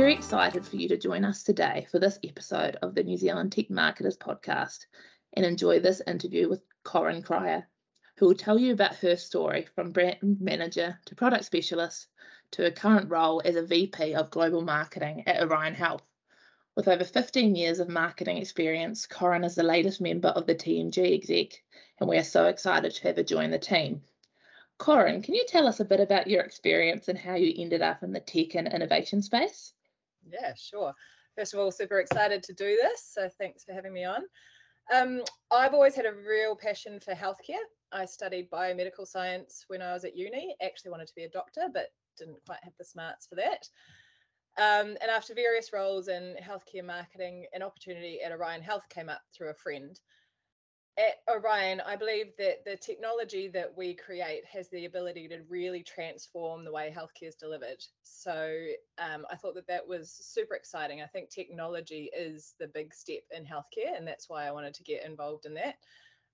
very excited for you to join us today for this episode of the New Zealand Tech Marketers podcast and enjoy this interview with Koren Cryer, who will tell you about her story from brand manager to product specialist to her current role as a VP of global marketing at Orion Health. With over 15 years of marketing experience, Koren is the latest member of the TMG exec, and we are so excited to have her join the team. Koren, can you tell us a bit about your experience and how you ended up in the tech and innovation space? Yeah, sure. First of all, super excited to do this. So thanks for having me on. Um, I've always had a real passion for healthcare. I studied biomedical science when I was at uni. Actually wanted to be a doctor, but didn't quite have the smarts for that. Um, and after various roles in healthcare marketing, an opportunity at Orion Health came up through a friend at Orion, I believe that the technology that we create has the ability to really transform the way healthcare is delivered. So um, I thought that that was super exciting. I think technology is the big step in healthcare, and that's why I wanted to get involved in that.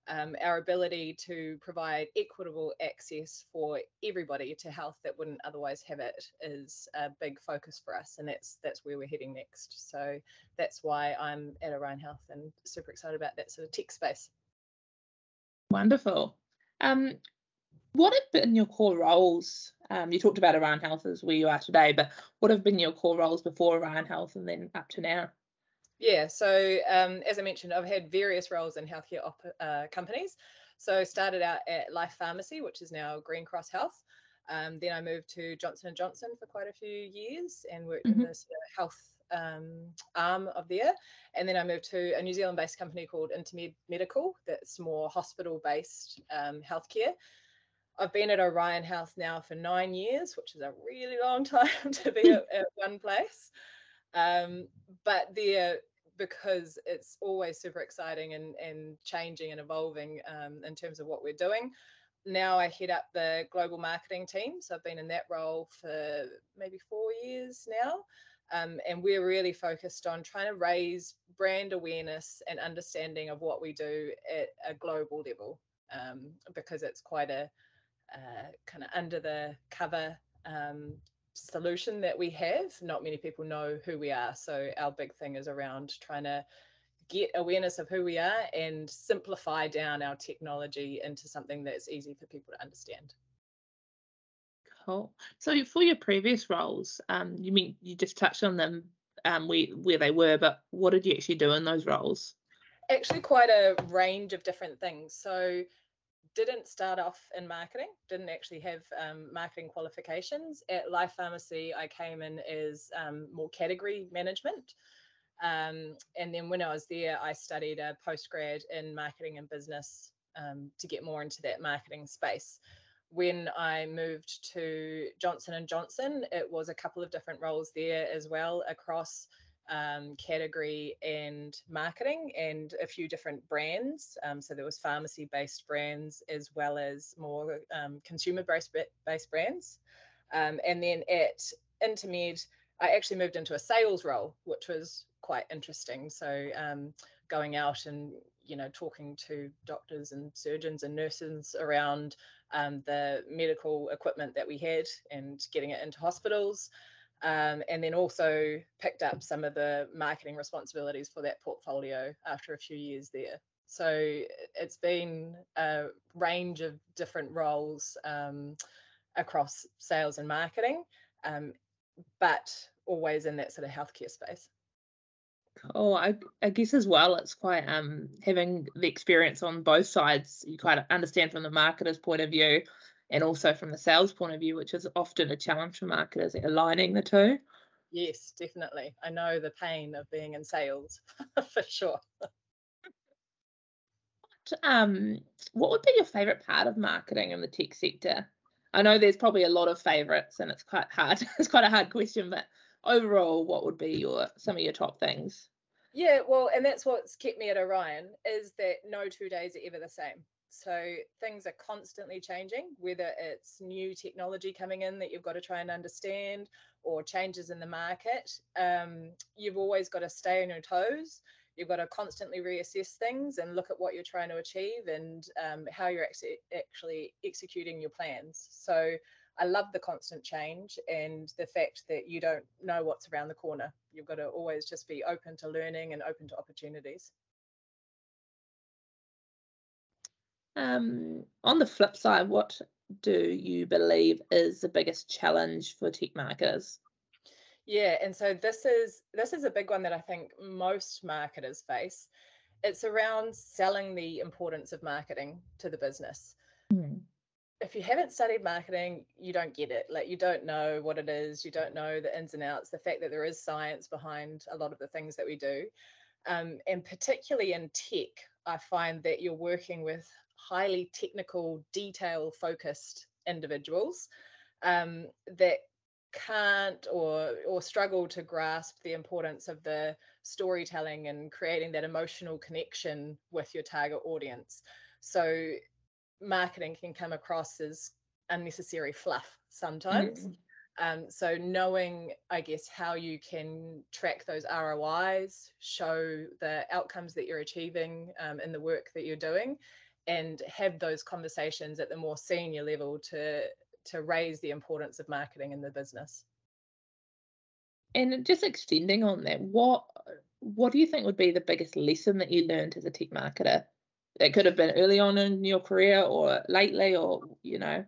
Um, our ability to provide equitable access for everybody to health that wouldn't otherwise have it is a big focus for us, and that's that's where we're heading next. So that's why I'm at Orion Health and super excited about that sort of tech space. Wonderful. Um, what have been your core roles? Um, you talked about Orion Health as where you are today, but what have been your core roles before Orion Health and then up to now? Yeah, so um, as I mentioned, I've had various roles in healthcare op- uh, companies. So started out at Life Pharmacy, which is now Green Cross Health. Um, then I moved to Johnson and Johnson for quite a few years and worked mm-hmm. in the sort of health um, arm of there. And then I moved to a New Zealand based company called Intermed Medical, that's more hospital based um, healthcare. I've been at Orion Health now for nine years, which is a really long time to be at, at one place. Um, but there, because it's always super exciting and, and changing and evolving um, in terms of what we're doing. Now I head up the global marketing team. So I've been in that role for maybe four years now. Um, and we're really focused on trying to raise brand awareness and understanding of what we do at a global level um, because it's quite a uh, kind of under the cover um, solution that we have. Not many people know who we are. So our big thing is around trying to get awareness of who we are and simplify down our technology into something that's easy for people to understand. Cool. So for your previous roles, um, you mean you just touched on them um, where where they were, but what did you actually do in those roles? Actually, quite a range of different things. So didn't start off in marketing, didn't actually have um, marketing qualifications. At Life Pharmacy, I came in as um, more category management. Um, and then when I was there, I studied a postgrad in marketing and business um, to get more into that marketing space when I moved to Johnson and Johnson, it was a couple of different roles there as well across um, category and marketing and a few different brands. Um, so there was pharmacy-based brands as well as more um, consumer-based based brands. Um, and then at Intermed, I actually moved into a sales role, which was quite interesting. So um, going out and you know talking to doctors and surgeons and nurses around um, the medical equipment that we had and getting it into hospitals. Um, and then also picked up some of the marketing responsibilities for that portfolio after a few years there. So it's been a range of different roles um, across sales and marketing, um, but always in that sort of healthcare space. Oh, I, I guess as well, it's quite um having the experience on both sides. You quite understand from the marketer's point of view, and also from the sales point of view, which is often a challenge for marketers aligning the two. Yes, definitely. I know the pain of being in sales for sure. um, what would be your favourite part of marketing in the tech sector? I know there's probably a lot of favourites, and it's quite hard. it's quite a hard question, but overall, what would be your some of your top things? Yeah, well, and that's what's kept me at Orion is that no two days are ever the same. So things are constantly changing, whether it's new technology coming in that you've got to try and understand or changes in the market. Um, you've always got to stay on your toes. You've got to constantly reassess things and look at what you're trying to achieve and um, how you're actually, actually executing your plans. So I love the constant change and the fact that you don't know what's around the corner. You've got to always just be open to learning and open to opportunities. Um, on the flip side, what do you believe is the biggest challenge for tech marketers? Yeah, and so this is this is a big one that I think most marketers face. It's around selling the importance of marketing to the business. Mm. If you haven't studied marketing, you don't get it. Like you don't know what it is, you don't know the ins and outs, the fact that there is science behind a lot of the things that we do. Um, and particularly in tech, I find that you're working with highly technical, detail focused individuals um, that can't or or struggle to grasp the importance of the storytelling and creating that emotional connection with your target audience so marketing can come across as unnecessary fluff sometimes mm. um, so knowing i guess how you can track those rois show the outcomes that you're achieving um, in the work that you're doing and have those conversations at the more senior level to to raise the importance of marketing in the business. And just extending on that, what what do you think would be the biggest lesson that you learned as a tech marketer? It could have been early on in your career or lately or you know.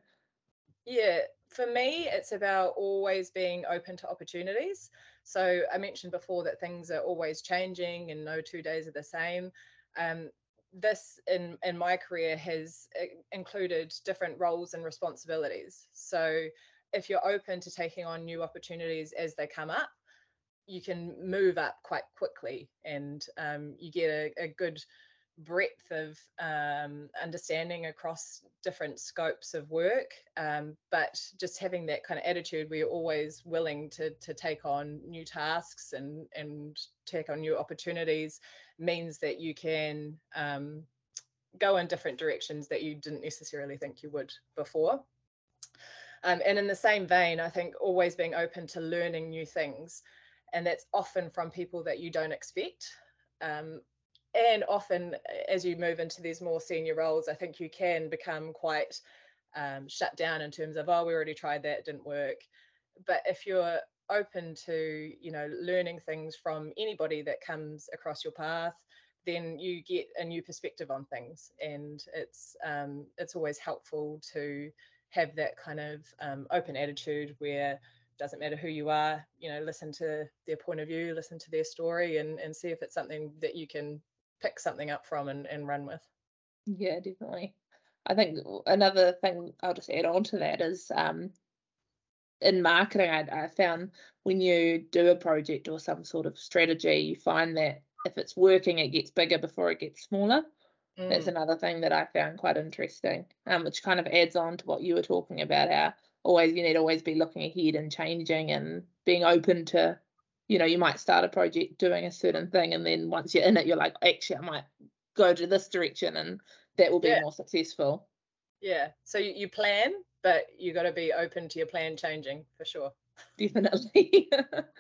Yeah, for me it's about always being open to opportunities. So I mentioned before that things are always changing and no two days are the same. Um, this in in my career has uh, included different roles and responsibilities so if you're open to taking on new opportunities as they come up you can move up quite quickly and um, you get a, a, good breadth of um, understanding across different scopes of work um, but just having that kind of attitude you're always willing to to take on new tasks and and take on new opportunities means that you can um, go in different directions that you didn't necessarily think you would before. Um, and in the same vein, I think always being open to learning new things. And that's often from people that you don't expect. Um, and often, as you move into these more senior roles, I think you can become quite um, shut down in terms of, oh, we already tried that, didn't work. But if you're open to you know learning things from anybody that comes across your path then you get a new perspective on things and it's um, it's always helpful to have that kind of um, open attitude where doesn't matter who you are you know listen to their point of view listen to their story and and see if it's something that you can pick something up from and, and run with yeah definitely i think another thing i'll just add on to that is um in marketing, I, I found when you do a project or some sort of strategy, you find that if it's working, it gets bigger before it gets smaller. Mm. That's another thing that I found quite interesting, um, which kind of adds on to what you were talking about. How always you need to always be looking ahead and changing and being open to, you know, you might start a project doing a certain thing, and then once you're in it, you're like, actually, I might go to this direction, and that will be yeah. more successful. Yeah. So you, you plan, but you got to be open to your plan changing for sure. Definitely.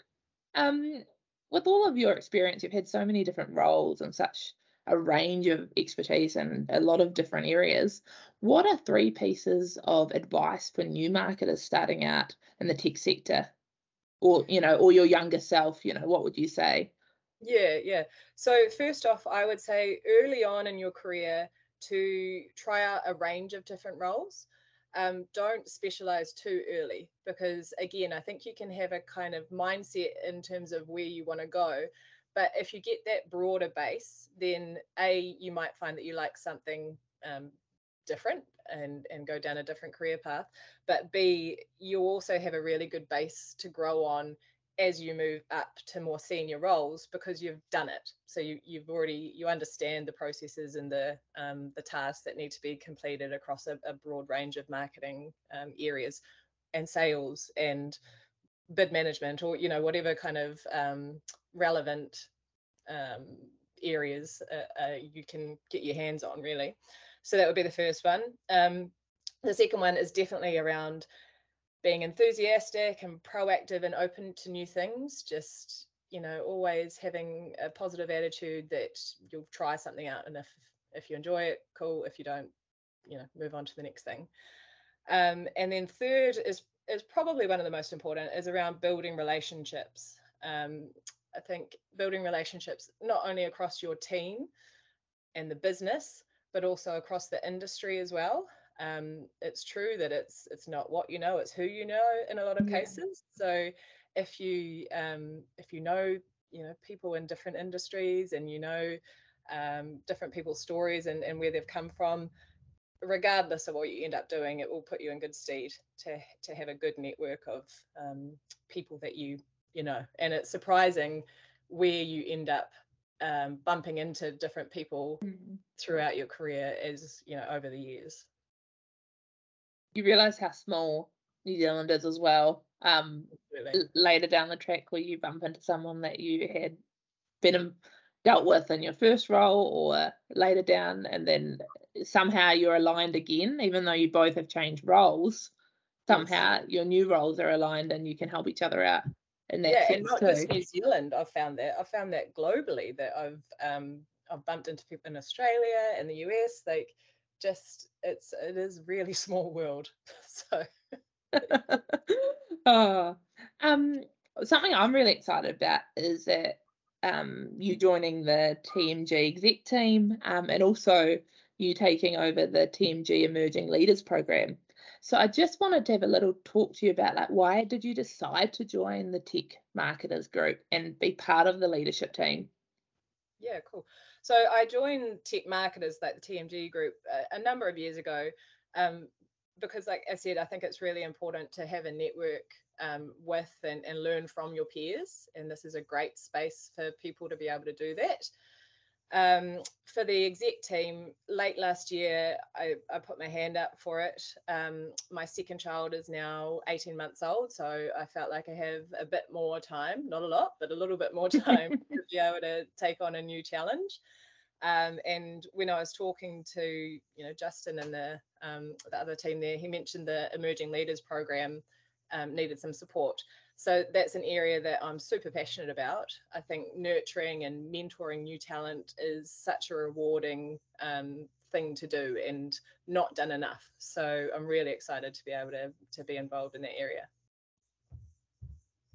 um, with all of your experience, you've had so many different roles and such a range of expertise in a lot of different areas. What are three pieces of advice for new marketers starting out in the tech sector? Or, you know, or your younger self, you know, what would you say? Yeah, yeah. So first off, I would say early on in your career to try out a range of different roles um, don't specialize too early because again i think you can have a kind of mindset in terms of where you want to go but if you get that broader base then a you might find that you like something um, different and and go down a different career path. But b you also have a really good base to grow on as you move up to more senior roles because you've done it. So you, you've already you understand the processes and the um, the tasks that need to be completed across a, a broad range of marketing um, areas and sales and bid management or you know whatever kind of um, relevant um, areas uh, uh, you can get your hands on really so that would be the first one. Um, the second one is definitely around being enthusiastic and proactive and open to new things. Just you know always having a positive attitude that you'll try something out and if if you enjoy it cool. If you don't you know move on to the next thing. Um, and then third is is probably one of the most important is around building relationships. Um, I think building relationships not only across your team and the business, but also across the industry as well. Um, it's true that it's it's not what you know, it's who you know in a lot of yeah. cases. So if you um, if you know you know people in different industries and you know um, different people's stories and, and where they've come from, regardless of what you end up doing, it will put you in good stead to to have a good network of um, people that you you know. And it's surprising where you end up um, bumping into different people mm-hmm. throughout your career as you know over the years. You realise how small New Zealand is as well. Um, later down the track, where you bump into someone that you had been dealt with in your first role or later down, and then somehow you're aligned again, even though you both have changed roles. Somehow yes. your new roles are aligned, and you can help each other out in that yeah, and not too. just New Zealand. I've found that. I've found that globally. That I've um, I've bumped into people in Australia and the US. Like, just it's it is really small world. so. oh, um, something I'm really excited about is that um, you joining the TMG exec team um, and also you taking over the TMG Emerging Leaders program. So I just wanted to have a little talk to you about like why did you decide to join the tech marketers group and be part of the leadership team? Yeah, cool. So I joined tech marketers, like the TMG group, a, a number of years ago, um, because like I said, I think it's really important to have a network um, with and, and learn from your peers, and this is a great space for people to be able to do that. Um, for the exec team, late last year, I, I put my hand up for it. Um, my second child is now 18 months old, so I felt like I have a bit more time, not a lot, but a little bit more time to be able to take on a new challenge. Um, and when I was talking to, you know, Justin and the, um, the other team there, he mentioned the Emerging Leaders Program um, needed some support. So that's an area that I'm super passionate about. I think nurturing and mentoring new talent is such a rewarding um, thing to do and not done enough. So I'm really excited to be able to, to be involved in that area.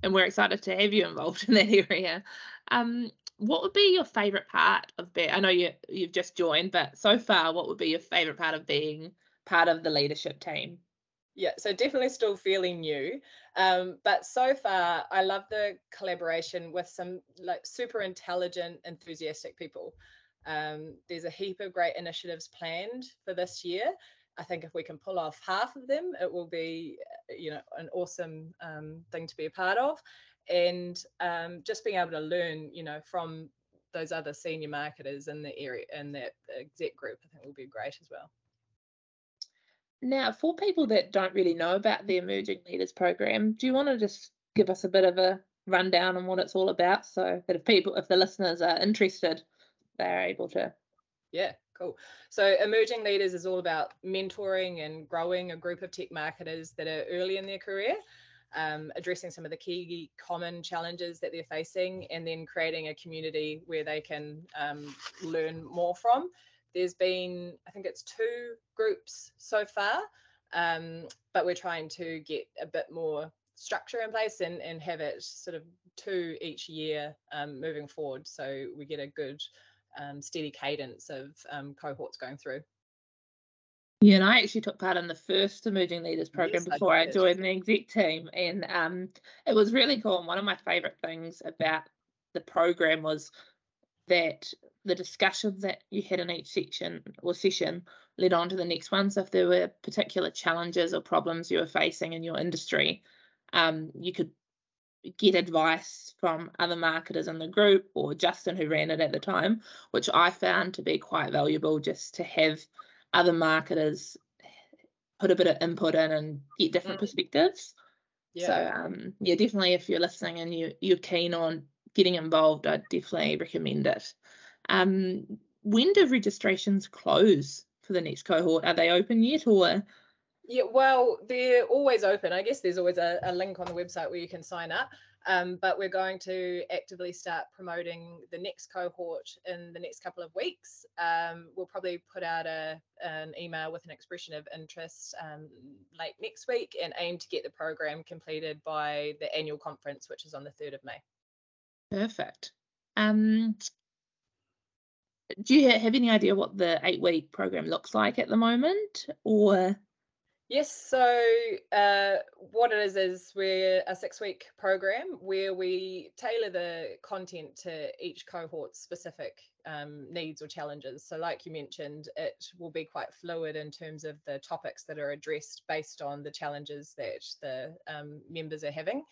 And we're excited to have you involved in that area. Um, what would be your favourite part of being? I know you you've just joined, but so far, what would be your favourite part of being part of the leadership team? Yeah so definitely still feeling new um, but so far i love the collaboration with some like super intelligent enthusiastic people. Um, there's a heap of great initiatives planned for this year. I think if we can pull off half of them it will be you know an awesome um, thing to be a part of. And um, just being able to learn you know from those other senior marketers in the area in that exec group i think will be great as well now, for people that don't really know about the Emerging Leaders Program, do you want to just give us a bit of a rundown on what it's all about so that if people, if the listeners are interested, they're able to? Yeah, cool. So, Emerging Leaders is all about mentoring and growing a group of tech marketers that are early in their career. Um, addressing some of the key common challenges that they're facing, and then creating a community where they can um, learn more from there's been, I think it's two groups so far, um, but we're trying to get a bit more structure in place and, and have it sort of two each year um, moving forward so we get a good um, steady cadence of um, cohorts going through. Yeah, and I actually took part in the first Emerging Leaders program yes, before I, I, joined the exec team, and um, it was really cool. And one of my favourite things about the program was that the discussions that you had in each section or session led on to the next one. So if there were particular challenges or problems you were facing in your industry, um, you could get advice from other marketers in the group or Justin who ran it at the time, which I found to be quite valuable just to have other marketers put a bit of input in and get different mm. perspectives. Yeah. So um, yeah, definitely if you're listening and you you're keen on getting involved, I'd definitely recommend it. Um, when do registrations close for the next cohort? Are they open yet or? Yeah, well, they're always open. I guess there's always a, a link on the website where you can sign up. Um, but we're going to actively start promoting the next cohort in the next couple of weeks. Um, we'll probably put out a, an email with an expression of interest um, late next week and aim to get the program completed by the annual conference, which is on the 3rd of May. Perfect. Um, do you have any idea what the eight week program looks like at the moment or Yes, so uh, what it is is we're a six week program where we tailor the content to each cohort's specific um, needs or challenges. So, like you mentioned, it will be quite fluid in terms of the topics that are addressed based on the challenges that the um, members are having.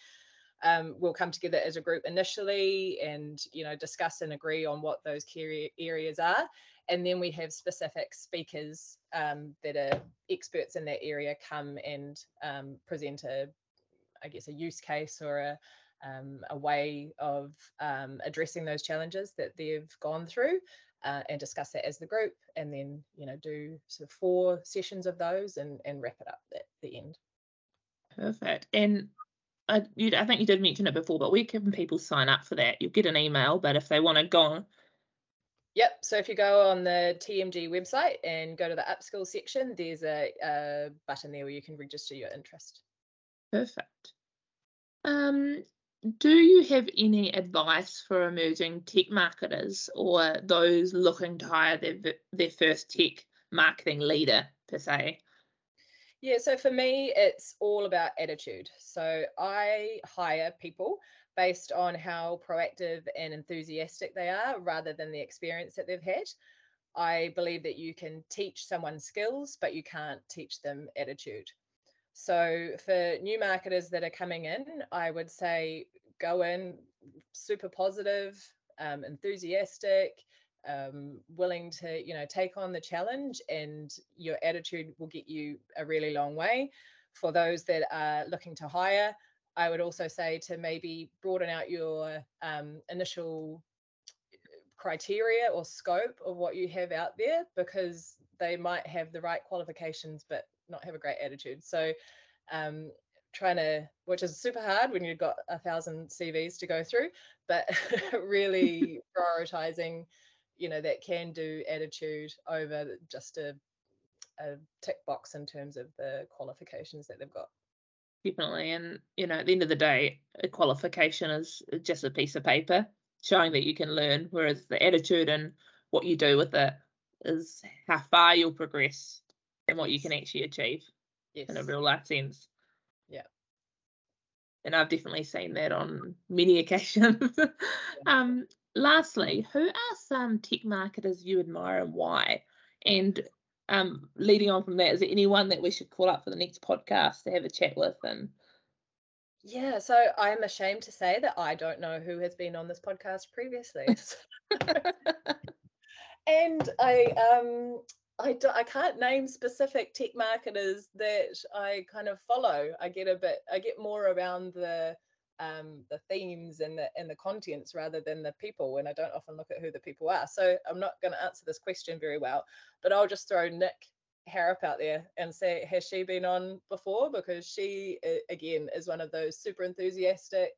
Um, we'll come together as a group initially and you know discuss and agree on what those key areas are. And then we have specific speakers um, that are experts in that area come and um, present a i guess a use case or a, um, a way of um, addressing those challenges that they've gone through uh, and discuss that as the group and then you know do sort of four sessions of those and, and wrap it up at the end. Perfect. And I, you, I think you did mention it before, but where can people sign up for that? You'll get an email, but if they want to go on. Yep. So if you go on the TMG website and go to the upskill section, there's a, a button there where you can register your interest. Perfect. Um, do you have any advice for emerging tech marketers or those looking to hire their their first tech marketing leader per se? Yeah, so for me, it's all about attitude. So I hire people based on how proactive and enthusiastic they are rather than the experience that they've had. I believe that you can teach someone skills, but you can't teach them attitude. So for new marketers that are coming in, I would say go in super positive, um, enthusiastic, um, willing to you know take on the challenge and your attitude will get you a really long way. For those that are looking to hire i would also say to maybe broaden out your um, initial criteria or scope of what you have out there because they might have the right qualifications but not have a great attitude. So um, trying to which is super hard when you've got a thousand cvs to go through but really prioritizing you know that can do attitude over just a, a tick box in terms of the qualifications that they've got. Definitely and you know at the end of the day a qualification is just a piece of paper showing that you can learn whereas the attitude and what you do with it is how far you'll progress and what you can actually achieve yes. in a real life sense. Yeah. And i've definitely seen that on many occasions. Um lastly, who are some tech marketers you admire and why? And um, leading on from that, is there anyone that we should call up for the next podcast to have a chat with? And yeah, so I'm ashamed to say that I don't know who has been on this podcast previously. and I um I, do, I can't name specific tech marketers that I kind of follow. I get a bit I get more around the um, the themes and the and the contents rather than the people and I don't often look at who the people are. So I'm not going to answer this question very well but I'll just throw Nick Harrop out there and say has she been on before? Because she again is one of those super enthusiastic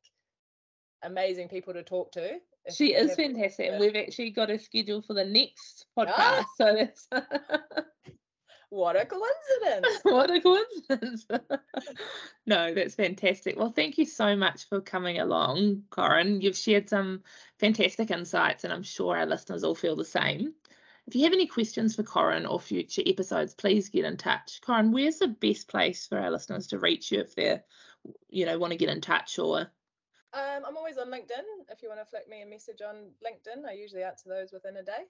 amazing people to talk to. She is fantastic. And we've actually got a schedule for the next podcast ah! so that's what a coincidence. what a coincidence. no, that's fantastic. Well, thank you so much for coming along, Koren. You've shared some fantastic insights, and I'm sure our listeners all feel the same. If you have any questions for Koren or future episodes, please get in touch. Koren, where's the best place for our listeners to reach you if they're, you know, want to get in touch or? Um, I'm always on LinkedIn. If you want to flick me a message on LinkedIn, I usually answer those within a day.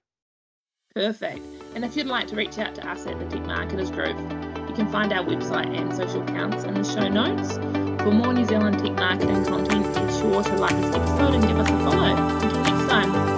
Perfect. And if you'd like to reach out to us at the Tech Marketers Group, you can find our website and social accounts in the show notes. For more New Zealand tech marketing content, be sure to like this episode and give us a follow. Until next time.